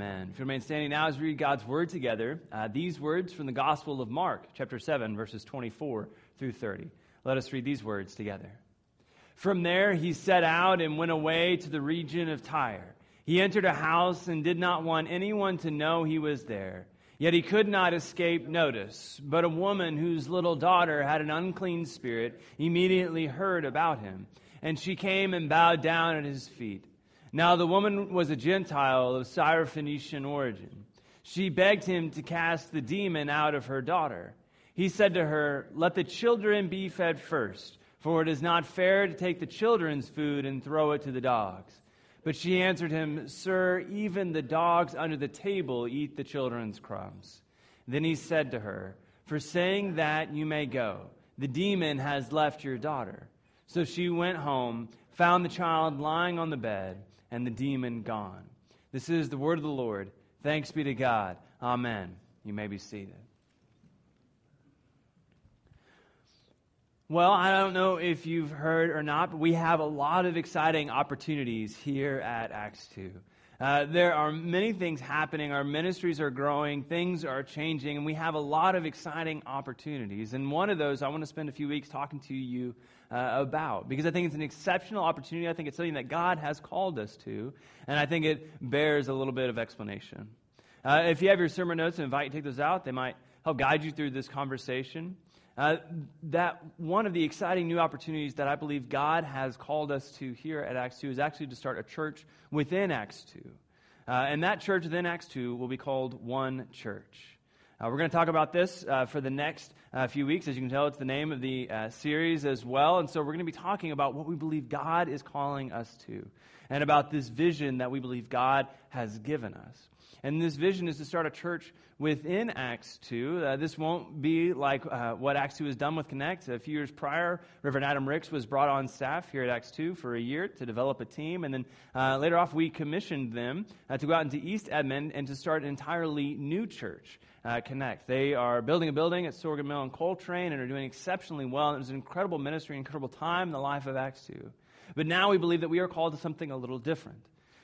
Amen. If you remain standing now as we read God's word together, uh, these words from the Gospel of Mark, chapter 7, verses 24 through 30. Let us read these words together. From there he set out and went away to the region of Tyre. He entered a house and did not want anyone to know he was there. Yet he could not escape notice. But a woman whose little daughter had an unclean spirit immediately heard about him, and she came and bowed down at his feet. Now the woman was a Gentile of Syrophoenician origin. She begged him to cast the demon out of her daughter. He said to her, Let the children be fed first, for it is not fair to take the children's food and throw it to the dogs. But she answered him, Sir, even the dogs under the table eat the children's crumbs. Then he said to her, For saying that you may go, the demon has left your daughter. So she went home, found the child lying on the bed and the demon gone. This is the word of the Lord. Thanks be to God. Amen. You may be seated. Well, I don't know if you've heard or not, but we have a lot of exciting opportunities here at Acts 2. Uh, there are many things happening. Our ministries are growing, things are changing, and we have a lot of exciting opportunities. And one of those I want to spend a few weeks talking to you uh, about because I think it's an exceptional opportunity. I think it's something that God has called us to, and I think it bears a little bit of explanation. Uh, if you have your sermon notes, I invite you to take those out. They might help guide you through this conversation. Uh, that one of the exciting new opportunities that I believe God has called us to here at Acts 2 is actually to start a church within Acts 2. Uh, and that church within Acts 2 will be called One Church. Uh, we're going to talk about this uh, for the next uh, few weeks. As you can tell, it's the name of the uh, series as well. And so we're going to be talking about what we believe God is calling us to and about this vision that we believe God has given us. And this vision is to start a church within Acts 2. Uh, this won't be like uh, what Acts 2 has done with Connect. A few years prior, Reverend Adam Ricks was brought on staff here at Acts 2 for a year to develop a team. And then uh, later off, we commissioned them uh, to go out into East Edmond and to start an entirely new church. Uh, Connect. They are building a building at Sorghum Mill and Coltrane and are doing exceptionally well. It was an incredible ministry, incredible time in the life of Acts 2. But now we believe that we are called to something a little different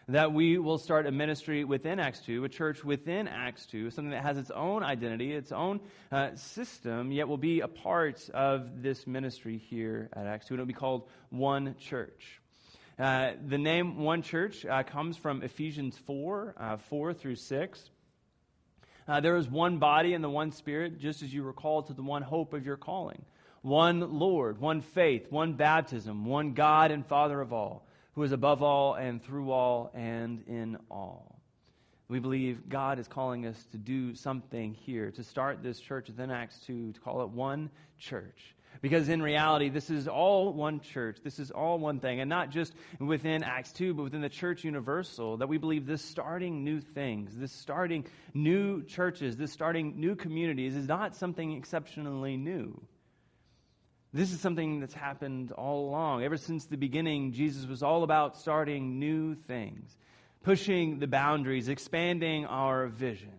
that we will start a ministry within Acts 2, a church within Acts 2, something that has its own identity, its own uh, system, yet will be a part of this ministry here at Acts 2. And it will be called One Church. Uh, the name One Church uh, comes from Ephesians 4, uh, 4 through 6. Uh, there is one body and the one spirit, just as you were called to the one hope of your calling. One Lord, one faith, one baptism, one God and Father of all who is above all and through all and in all. We believe God is calling us to do something here, to start this church within Acts 2, to call it one church. Because in reality, this is all one church. This is all one thing. And not just within Acts 2, but within the church universal, that we believe this starting new things, this starting new churches, this starting new communities is not something exceptionally new. This is something that's happened all along. Ever since the beginning, Jesus was all about starting new things, pushing the boundaries, expanding our vision.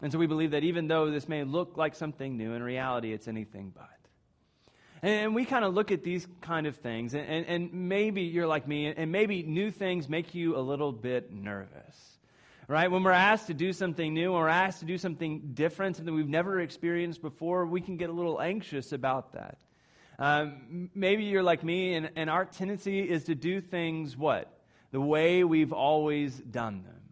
And so we believe that even though this may look like something new, in reality, it's anything but. And we kind of look at these kind of things, and, and, maybe you're like me, and maybe new things make you a little bit nervous right? When we're asked to do something new, or we're asked to do something different, something we've never experienced before, we can get a little anxious about that. Um, maybe you're like me, and, and our tendency is to do things what? The way we've always done them,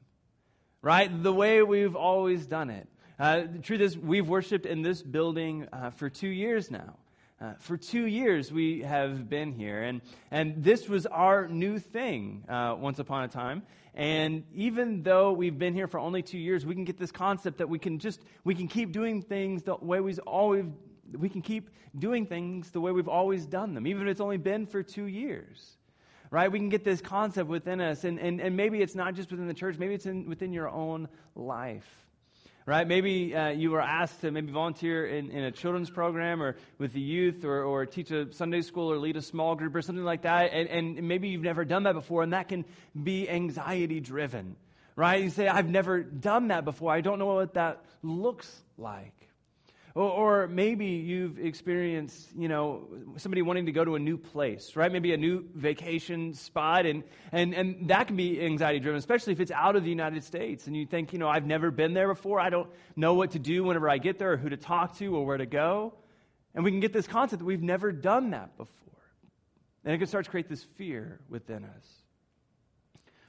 right? The way we've always done it. Uh, the truth is, we've worshiped in this building uh, for two years now. Uh, for two years, we have been here, and, and this was our new thing uh, once upon a time. And even though we've been here for only two years, we can get this concept that we can just we can keep doing things the way we've always we can keep doing things the way we've always done them, even if it's only been for two years. Right? We can get this concept within us, and, and, and maybe it's not just within the church, maybe it's in, within your own life right? Maybe uh, you were asked to maybe volunteer in, in a children's program or with the youth or, or teach a Sunday school or lead a small group or something like that. And, and maybe you've never done that before, and that can be anxiety driven, right? You say, I've never done that before. I don't know what that looks like. Or, maybe you've experienced, you know, somebody wanting to go to a new place, right? Maybe a new vacation spot. And, and, and that can be anxiety driven, especially if it's out of the United States. And you think, you know, I've never been there before. I don't know what to do whenever I get there or who to talk to or where to go. And we can get this concept that we've never done that before. And it can start to create this fear within us.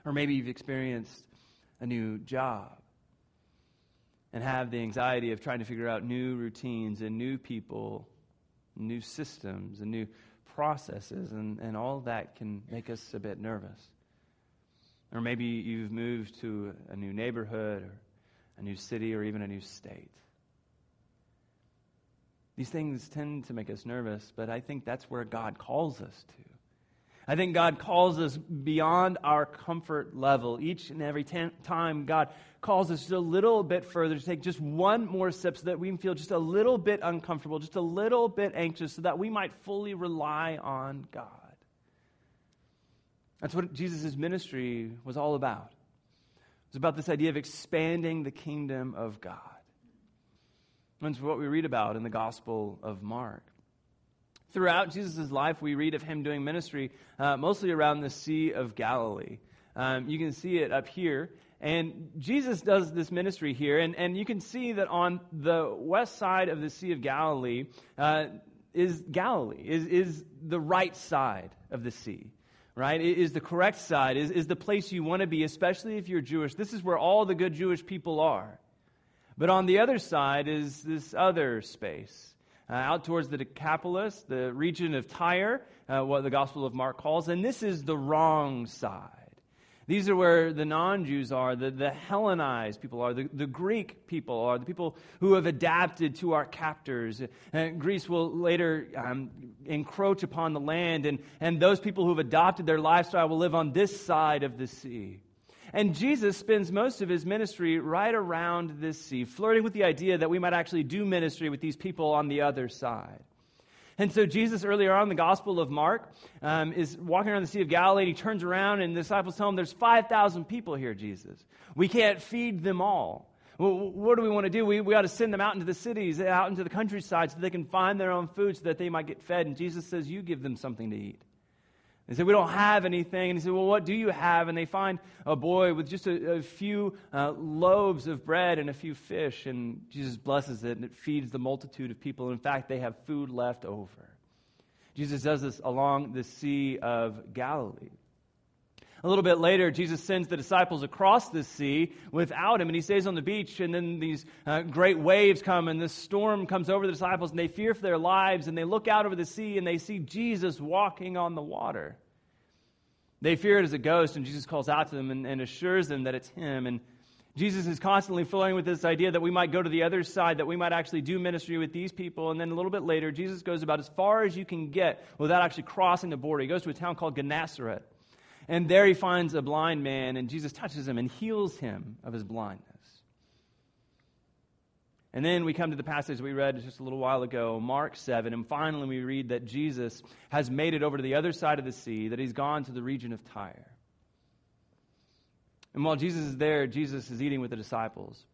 Or maybe you've experienced a new job and have the anxiety of trying to figure out new routines and new people, new systems and new processes, and, and all that can make us a bit nervous. Or maybe you've moved to a new neighborhood or a new city or even a new state. These things tend to make us nervous, but I think that's where God calls us to. I think God calls us beyond our comfort level. Each and every time God calls us just a little bit further to take just one more step so that we can feel just a little bit uncomfortable, just a little bit anxious, so that we might fully rely on God. That's what Jesus' ministry was all about. It was about this idea of expanding the kingdom of God. That's what we read about in the Gospel of Mark. Throughout Jesus' life, we read of him doing ministry uh, mostly around the Sea of Galilee. Um, you can see it up here. And Jesus does this ministry here. And, and you can see that on the west side of the Sea of Galilee uh, is Galilee, is, is the right side of the sea right? It is the correct side, is, is the place you want to be, especially if you're Jewish. This is where all the good Jewish people are. But on the other side is this other space uh, out towards the Decapolis, the region of Tyre, uh, what the Gospel of Mark calls, and this is the wrong side. These are where the non Jews are, the, the Hellenized people are, the, the Greek people are, the people who have adapted to our captors. Uh, Greece will later um, encroach upon the land, and, and those people who have adopted their lifestyle will live on this side of the sea. And Jesus spends most of his ministry right around this sea, flirting with the idea that we might actually do ministry with these people on the other side. And so Jesus, earlier on in the Gospel of Mark, um, is walking around the Sea of Galilee, and he turns around, and the disciples tell him, There's 5,000 people here, Jesus. We can't feed them all. Well, what do we want to do? We, we ought to send them out into the cities, out into the countryside, so they can find their own food, so that they might get fed. And Jesus says, You give them something to eat. They said, We don't have anything. And he said, Well, what do you have? And they find a boy with just a, a few uh, loaves of bread and a few fish. And Jesus blesses it, and it feeds the multitude of people. In fact, they have food left over. Jesus does this along the Sea of Galilee. A little bit later, Jesus sends the disciples across the sea without him, and he stays on the beach. And then these uh, great waves come, and this storm comes over the disciples, and they fear for their lives. And they look out over the sea, and they see Jesus walking on the water. They fear it as a ghost, and Jesus calls out to them and, and assures them that it's him. And Jesus is constantly flowing with this idea that we might go to the other side, that we might actually do ministry with these people. And then a little bit later, Jesus goes about as far as you can get without actually crossing the border. He goes to a town called Gennesaret. And there he finds a blind man, and Jesus touches him and heals him of his blindness. And then we come to the passage we read just a little while ago, Mark 7, and finally we read that Jesus has made it over to the other side of the sea, that he's gone to the region of Tyre. And while Jesus is there, Jesus is eating with the disciples.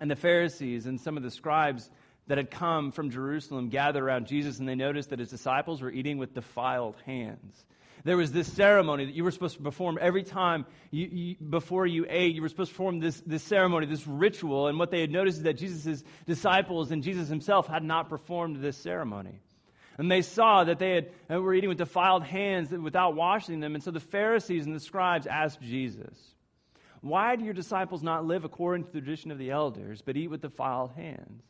And the Pharisees and some of the scribes that had come from Jerusalem gather around Jesus, and they noticed that his disciples were eating with defiled hands. There was this ceremony that you were supposed to perform every time you, you, before you ate. You were supposed to perform this, this ceremony, this ritual. And what they had noticed is that Jesus' disciples and Jesus himself had not performed this ceremony. And they saw that they had, uh, were eating with defiled hands without washing them. And so the Pharisees and the scribes asked Jesus, Why do your disciples not live according to the tradition of the elders, but eat with defiled hands?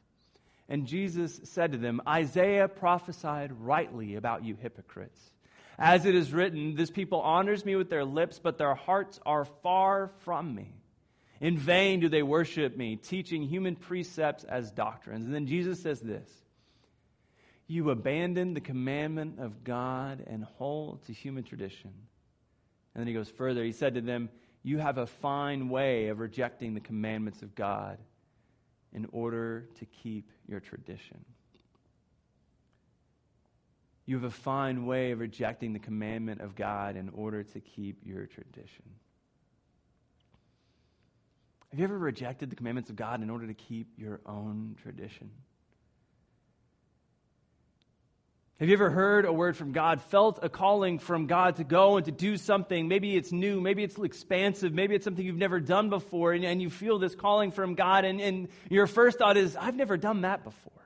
And Jesus said to them, Isaiah prophesied rightly about you hypocrites. As it is written, this people honors me with their lips, but their hearts are far from me. In vain do they worship me, teaching human precepts as doctrines. And then Jesus says this You abandon the commandment of God and hold to human tradition. And then he goes further. He said to them, You have a fine way of rejecting the commandments of God in order to keep your tradition you have a fine way of rejecting the commandment of God in order to keep your tradition. Have you ever rejected the commandments of God in order to keep your own tradition? Have you ever heard a word from God, felt a calling from God to go and to do something? Maybe it's new, maybe it's expansive, maybe it's something you've never done before, and, and you feel this calling from God, and, and your first thought is, I've never done that before.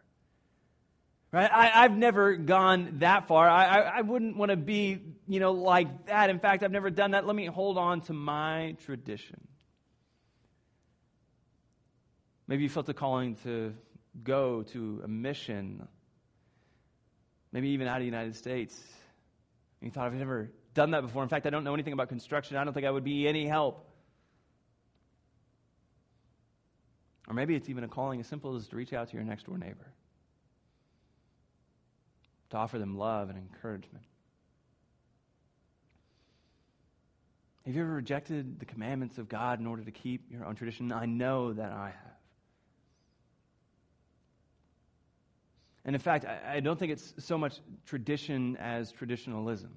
Right? I, have never gone that far. I, I, I wouldn't want to be, you know, like that. In fact, I've never done that. Let me hold on to my tradition. Maybe you felt a calling to go to a mission maybe even out of the United States. And you thought, I've never done that before. In fact, I don't know anything about construction. I don't think I would be any help. Or maybe it's even a calling as simple as to reach out to your next door neighbor, to offer them love and encouragement. Have you ever rejected the commandments of God in order to keep your own tradition? I know that I have. And in fact, I, I don't think it's so much tradition as traditionalism.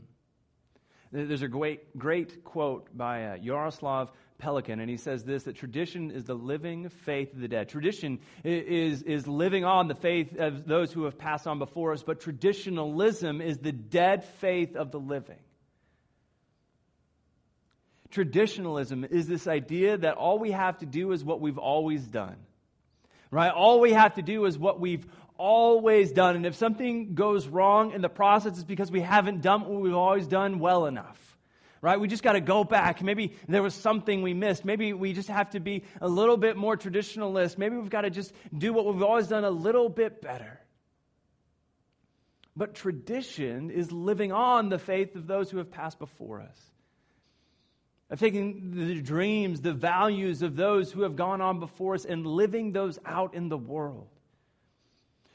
There's a great, great quote by uh, Jaroslav Pelikan, and he says this that tradition is the living faith of the dead. Tradition is, is living on the faith of those who have passed on before us, but traditionalism is the dead faith of the living. Traditionalism is this idea that all we have to do is what we've always done. Right? All we have to do is what we've always done. And if something goes wrong in the process, it's because we haven't done what we've always done well enough. Right? We just got to go back. Maybe there was something we missed. Maybe we just have to be a little bit more traditionalist. Maybe we've got to just do what we've always done a little bit better. But tradition is living on the faith of those who have passed before us. Of taking the dreams, the values of those who have gone on before us and living those out in the world.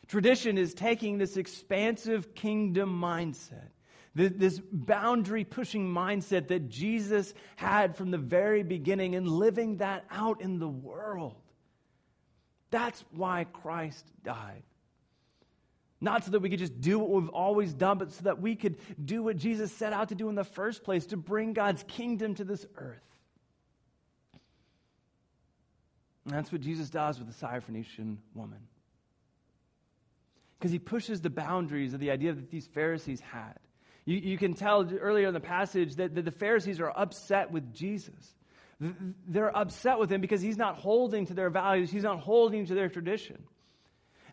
Tradition is taking this expansive kingdom mindset, this boundary pushing mindset that Jesus had from the very beginning, and living that out in the world. That's why Christ died. Not so that we could just do what we've always done, but so that we could do what Jesus set out to do in the first place to bring God's kingdom to this earth. And that's what Jesus does with the Syrophoenician woman because he pushes the boundaries of the idea that these Pharisees had. You, you can tell earlier in the passage that, that the Pharisees are upset with Jesus. They're upset with him because he's not holding to their values, he's not holding to their tradition.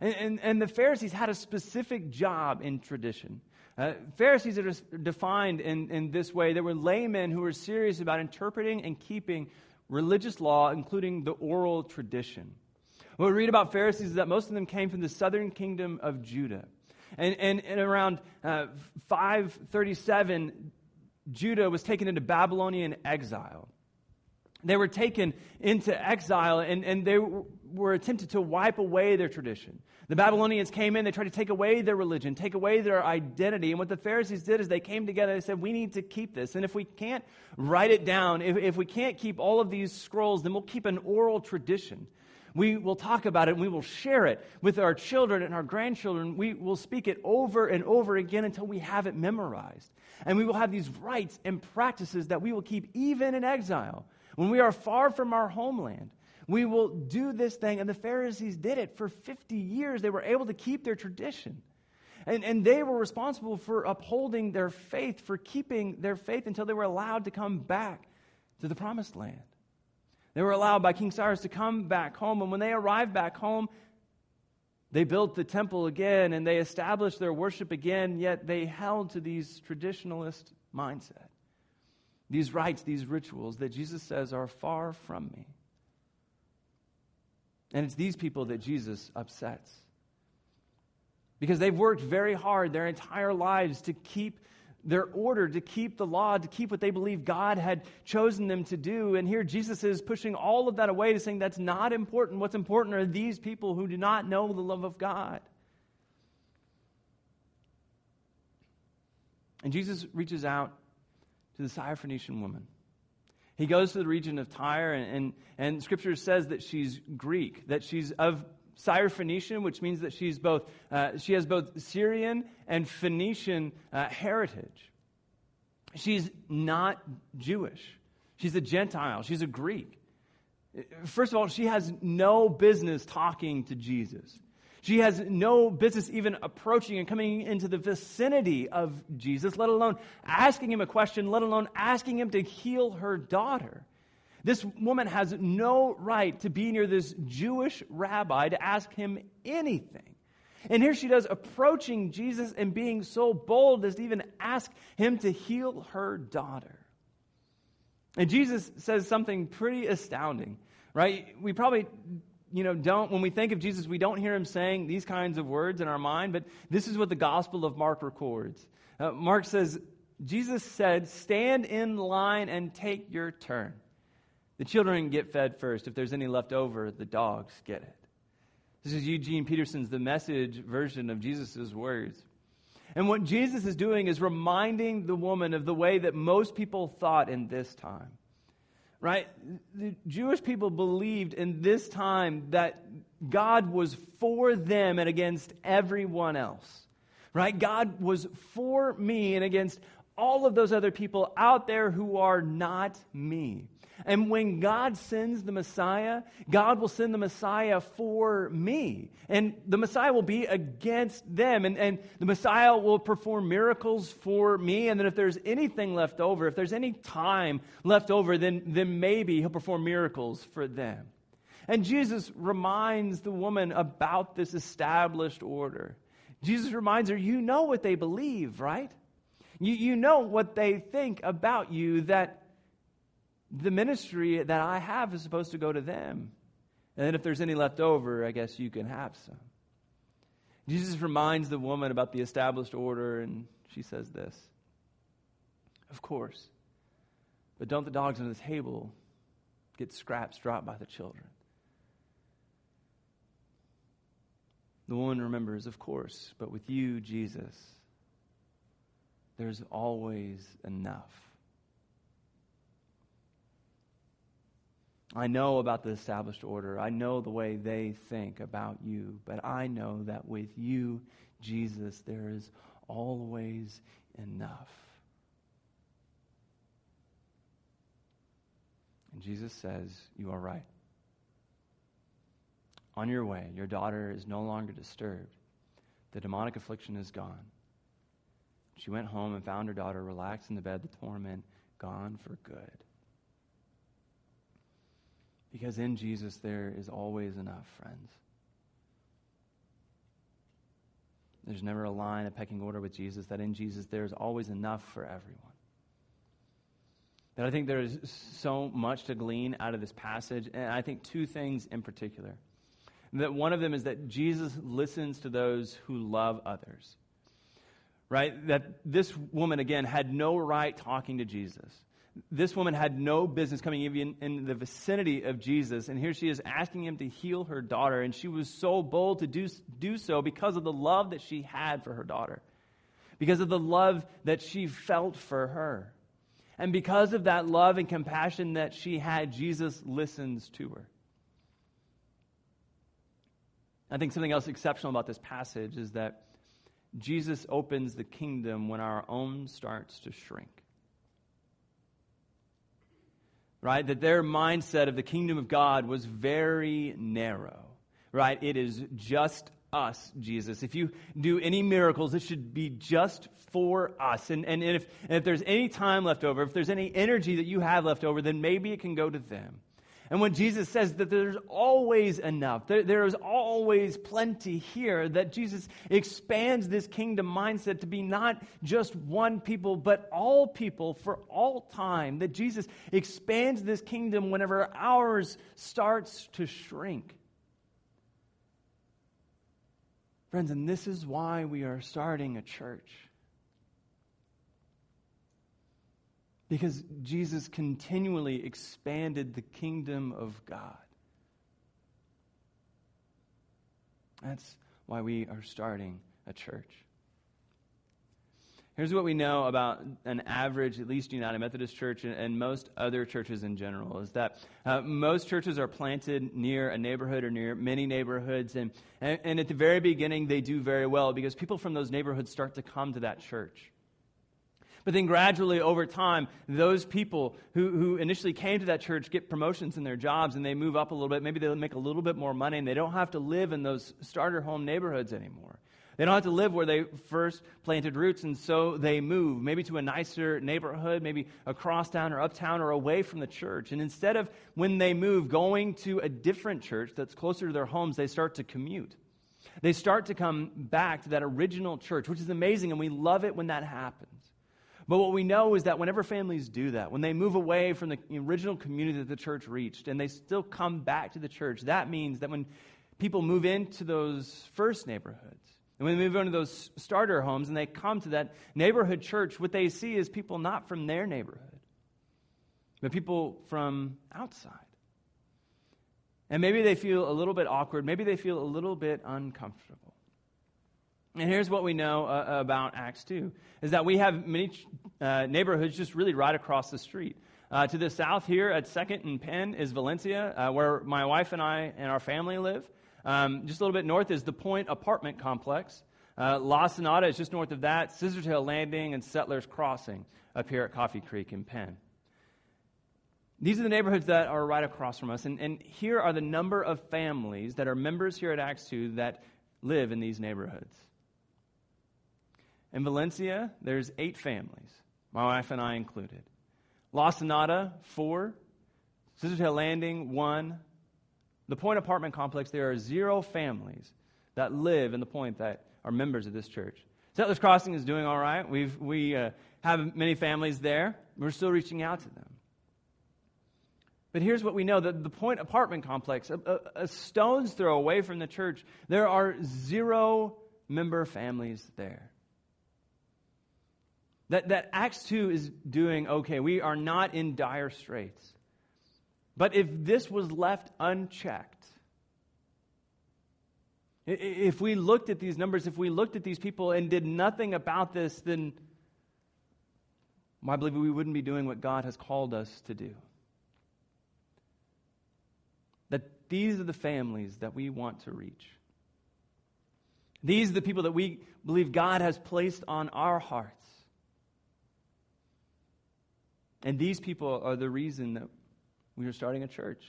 And, and, and the Pharisees had a specific job in tradition. Uh, Pharisees are defined in, in this way. They were laymen who were serious about interpreting and keeping religious law, including the oral tradition. What we read about Pharisees is that most of them came from the southern kingdom of Judah. And, and, and around uh, 537, Judah was taken into Babylonian exile. They were taken into exile and, and they were attempted to wipe away their tradition. The Babylonians came in, they tried to take away their religion, take away their identity. And what the Pharisees did is they came together and said, We need to keep this. And if we can't write it down, if, if we can't keep all of these scrolls, then we'll keep an oral tradition. We will talk about it and we will share it with our children and our grandchildren. We will speak it over and over again until we have it memorized. And we will have these rites and practices that we will keep even in exile. When we are far from our homeland, we will do this thing. And the Pharisees did it for 50 years. They were able to keep their tradition. And, and they were responsible for upholding their faith, for keeping their faith until they were allowed to come back to the promised land. They were allowed by King Cyrus to come back home. And when they arrived back home, they built the temple again and they established their worship again, yet they held to these traditionalist mindset. These rites, these rituals that Jesus says are far from me. And it's these people that Jesus upsets. Because they've worked very hard their entire lives to keep their order to keep the law, to keep what they believe God had chosen them to do. And here Jesus is pushing all of that away to saying that's not important. What's important are these people who do not know the love of God. And Jesus reaches out to the Syrophoenician woman. He goes to the region of Tyre, and, and, and Scripture says that she's Greek, that she's of Syrophoenician, which means that she's both, uh, she has both Syrian and Phoenician uh, heritage. She's not Jewish. She's a Gentile. She's a Greek. First of all, she has no business talking to Jesus. She has no business even approaching and coming into the vicinity of Jesus, let alone asking him a question, let alone asking him to heal her daughter. This woman has no right to be near this Jewish rabbi to ask him anything. And here she does, approaching Jesus and being so bold as to even ask him to heal her daughter. And Jesus says something pretty astounding, right? We probably you know, don't, when we think of Jesus, we don't hear him saying these kinds of words in our mind, but this is what the Gospel of Mark records. Uh, Mark says, Jesus said, Stand in line and take your turn. The children get fed first. If there's any left over, the dogs get it. This is Eugene Peterson's The Message version of Jesus' words. And what Jesus is doing is reminding the woman of the way that most people thought in this time right? The Jewish people believed in this time that God was for them and against everyone else, right? God was for me and against all of those other people out there who are not me. And when God sends the Messiah, God will send the Messiah for me. And the Messiah will be against them. And, and the Messiah will perform miracles for me. And then if there's anything left over, if there's any time left over, then, then maybe he'll perform miracles for them. And Jesus reminds the woman about this established order. Jesus reminds her, You know what they believe, right? You, you know what they think about you, that the ministry that I have is supposed to go to them. And then if there's any left over, I guess you can have some. Jesus reminds the woman about the established order, and she says this Of course, but don't the dogs on the table get scraps dropped by the children? The woman remembers, of course, but with you, Jesus, there's always enough. I know about the established order. I know the way they think about you. But I know that with you, Jesus, there is always enough. And Jesus says, You are right. On your way, your daughter is no longer disturbed. The demonic affliction is gone. She went home and found her daughter relaxed in the bed, the torment gone for good. Because in Jesus there is always enough, friends. There's never a line, a pecking order with Jesus, that in Jesus there is always enough for everyone. That I think there is so much to glean out of this passage, and I think two things in particular. That one of them is that Jesus listens to those who love others. Right? That this woman, again, had no right talking to Jesus this woman had no business coming even in the vicinity of Jesus. And here she is asking him to heal her daughter. And she was so bold to do, do so because of the love that she had for her daughter, because of the love that she felt for her. And because of that love and compassion that she had, Jesus listens to her. I think something else exceptional about this passage is that Jesus opens the kingdom when our own starts to shrink right? That their mindset of the kingdom of God was very narrow, right? It is just us, Jesus. If you do any miracles, it should be just for us. And, and, if, and if there's any time left over, if there's any energy that you have left over, then maybe it can go to them. And when Jesus says that there's always enough, there, there is always plenty here, that Jesus expands this kingdom mindset to be not just one people, but all people for all time. That Jesus expands this kingdom whenever ours starts to shrink. Friends, and this is why we are starting a church. Because Jesus continually expanded the kingdom of God. That's why we are starting a church. Here's what we know about an average, at least United Methodist Church and, and most other churches in general, is that uh, most churches are planted near a neighborhood or near many neighborhoods. And, and, and at the very beginning, they do very well because people from those neighborhoods start to come to that church. But then gradually over time, those people who, who initially came to that church get promotions in their jobs and they move up a little bit. Maybe they make a little bit more money and they don't have to live in those starter home neighborhoods anymore. They don't have to live where they first planted roots, and so they move, maybe to a nicer neighborhood, maybe across town or uptown or away from the church. And instead of, when they move, going to a different church that's closer to their homes, they start to commute. They start to come back to that original church, which is amazing, and we love it when that happens. But what we know is that whenever families do that, when they move away from the original community that the church reached and they still come back to the church, that means that when people move into those first neighborhoods, and when they move into those starter homes and they come to that neighborhood church, what they see is people not from their neighborhood, but people from outside. And maybe they feel a little bit awkward. Maybe they feel a little bit uncomfortable. And here's what we know uh, about Acts 2 is that we have many uh, neighborhoods just really right across the street. Uh, to the south here at 2nd and Penn is Valencia, uh, where my wife and I and our family live. Um, just a little bit north is the Point Apartment Complex. Uh, La Sonata is just north of that. Scissortail Landing and Settlers Crossing up here at Coffee Creek in Penn. These are the neighborhoods that are right across from us. And, and here are the number of families that are members here at Acts 2 that live in these neighborhoods. In Valencia, there's eight families, my wife and I included. La Sonata, four. Scissortail Landing, one. The Point Apartment Complex, there are zero families that live in the Point that are members of this church. Settlers Crossing is doing all right. We've, we uh, have many families there. We're still reaching out to them. But here's what we know that the Point Apartment Complex, a, a, a stone's throw away from the church, there are zero member families there. That, that Acts 2 is doing okay. We are not in dire straits. But if this was left unchecked, if we looked at these numbers, if we looked at these people and did nothing about this, then I believe we wouldn't be doing what God has called us to do. That these are the families that we want to reach. These are the people that we believe God has placed on our hearts. And these people are the reason that we are starting a church.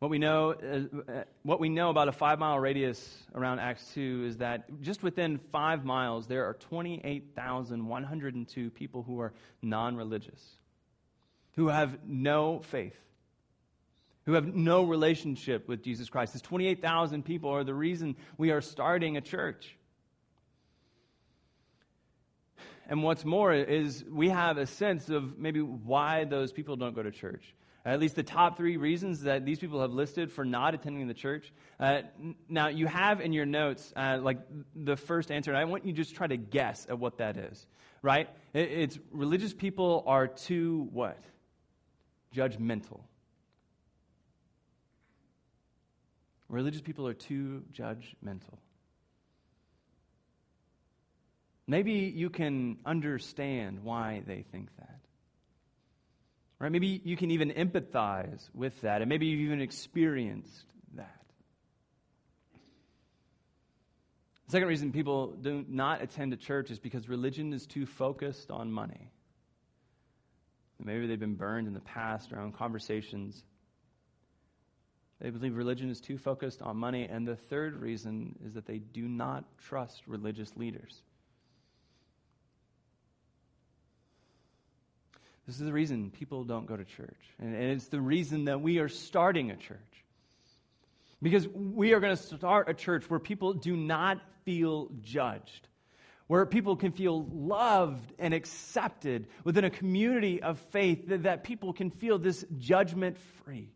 What we know, uh, what we know about a five mile radius around Acts 2 is that just within five miles, there are 28,102 people who are non religious, who have no faith, who have no relationship with Jesus Christ. These 28,000 people are the reason we are starting a church. And what's more is we have a sense of maybe why those people don't go to church. At least the top three reasons that these people have listed for not attending the church. Uh, now, you have in your notes, uh, like the first answer, and I want you to just try to guess at what that is, right? It, it's religious people are too what? Judgmental. Religious people are too judgmental. Maybe you can understand why they think that. Right? Maybe you can even empathize with that, and maybe you've even experienced that. The second reason people do not attend a church is because religion is too focused on money. Maybe they've been burned in the past around conversations. They believe religion is too focused on money. And the third reason is that they do not trust religious leaders. This is the reason people don't go to church. And, and it's the reason that we are starting a church. Because we are going to start a church where people do not feel judged, where people can feel loved and accepted within a community of faith, that, that people can feel this judgment free.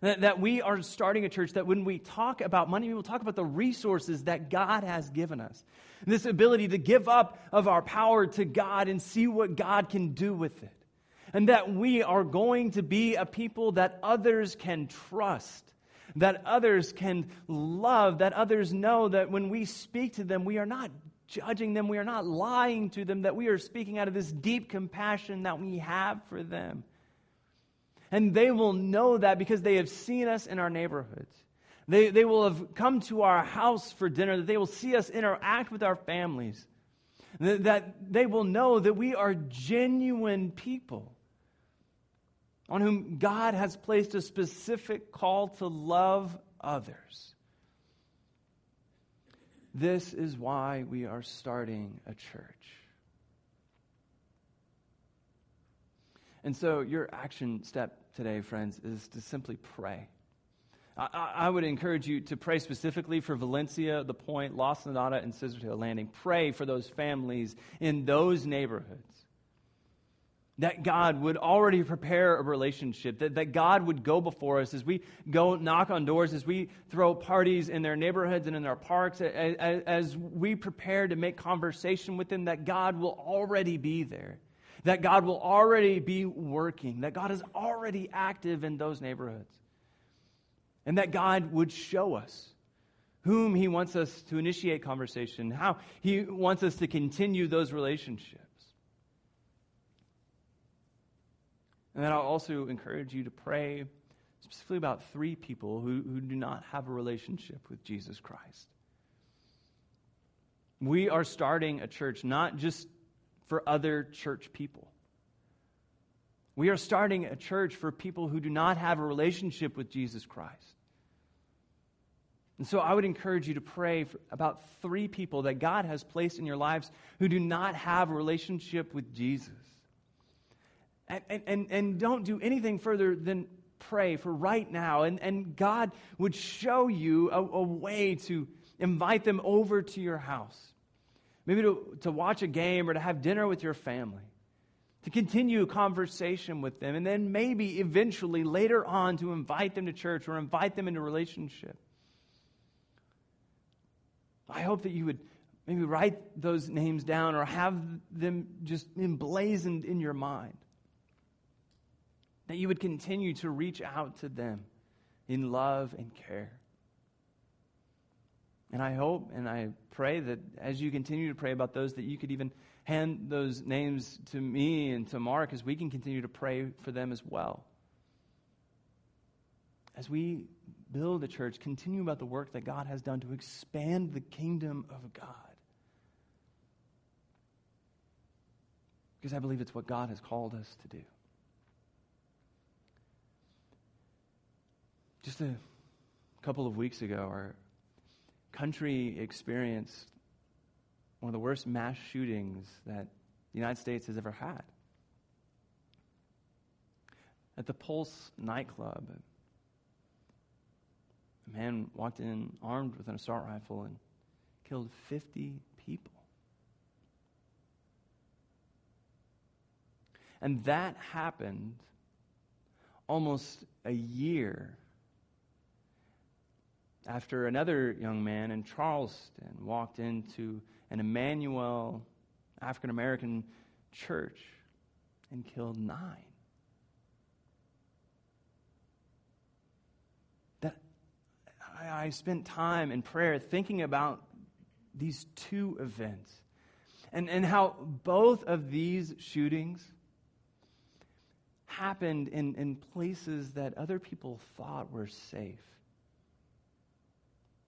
That, we are starting a church that when we talk about money, we will talk about the resources that God has given us. This ability to give up of our power to God and see what God can do with it. And that we are going to be a people that others can trust, that others can love, that others know that when we speak to them, we are not judging them, we are not lying to them, that we are speaking out of this deep compassion that we have for them. And they will know that because they have seen us in our neighborhoods. They, they will have come to our house for dinner, that they will see us interact with our families. that they will know that we are genuine people on whom God has placed a specific call to love others. This is why we are starting a church. And so, your action step today, friends, is to simply pray. I, I, would encourage you to pray specifically for Valencia, The Point, La Sonata, and Scissortail Landing. Pray for those families in those neighborhoods. That God would already prepare a relationship, that, that God would go before us as we go knock on doors, as we throw parties in their neighborhoods and in their parks, as, as we prepare to make conversation with them, that God will already be there, that God will already be working, that God is already active in those neighborhoods and that God would show us whom He wants us to initiate conversation, how He wants us to continue those relationships. And then I'll also encourage you to pray specifically about three people who, who do not have a relationship with Jesus Christ. We are starting a church not just for other church people. We are starting a church for people who do not have a relationship with Jesus Christ. And so I would encourage you to pray about three people that God has placed in your lives who do not have a relationship with Jesus. And, and, and don't do anything further than pray for right now. And, and God would show you a, a way to invite them over to your house. Maybe to, to watch a game or to have dinner with your family to continue a conversation with them, and then maybe eventually later on to invite them to church or invite them into a relationship. I hope that you would maybe write those names down or have them just emblazoned in your mind. That you would continue to reach out to them in love and care. And I hope and I pray that as you continue to pray about those, that you could even hand those names to me and to Mark as we can continue to pray for them as well. As we build a church, continue about the work that God has done to expand the kingdom of God. Because I believe it's what God has called us to do. Just a couple of weeks ago, our country experienced one of the worst mass shootings that the United States has ever had. At the Pulse nightclub, a man walked in armed with an assault rifle and killed 50 people. And that happened almost a year after another young man in Charleston walked into an Emanuel African American church and killed nine. I, I spent time in prayer thinking about these two events and, and how both of these shootings happened in, in places that other people thought were safe.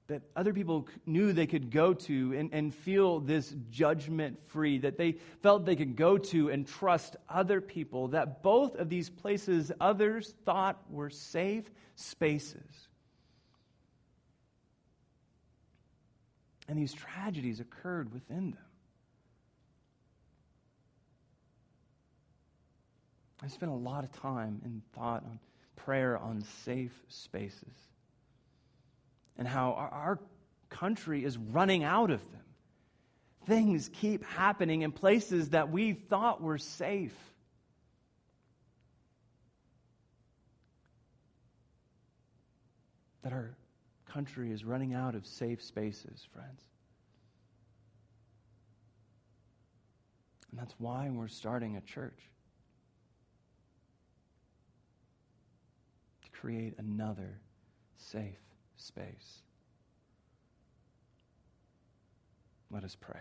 That other people knew they could go to and, and feel this judgment free, that they felt they could go to and trust other people, that both of these places others thought were safe spaces And these tragedies occurred within them. I spent a lot of time and thought on prayer on safe spaces and how our, country is running out of them. Things keep happening in places that we thought were safe. That our country is running out of safe spaces, friends. And that's why we're starting a church to create another safe space. Let us pray.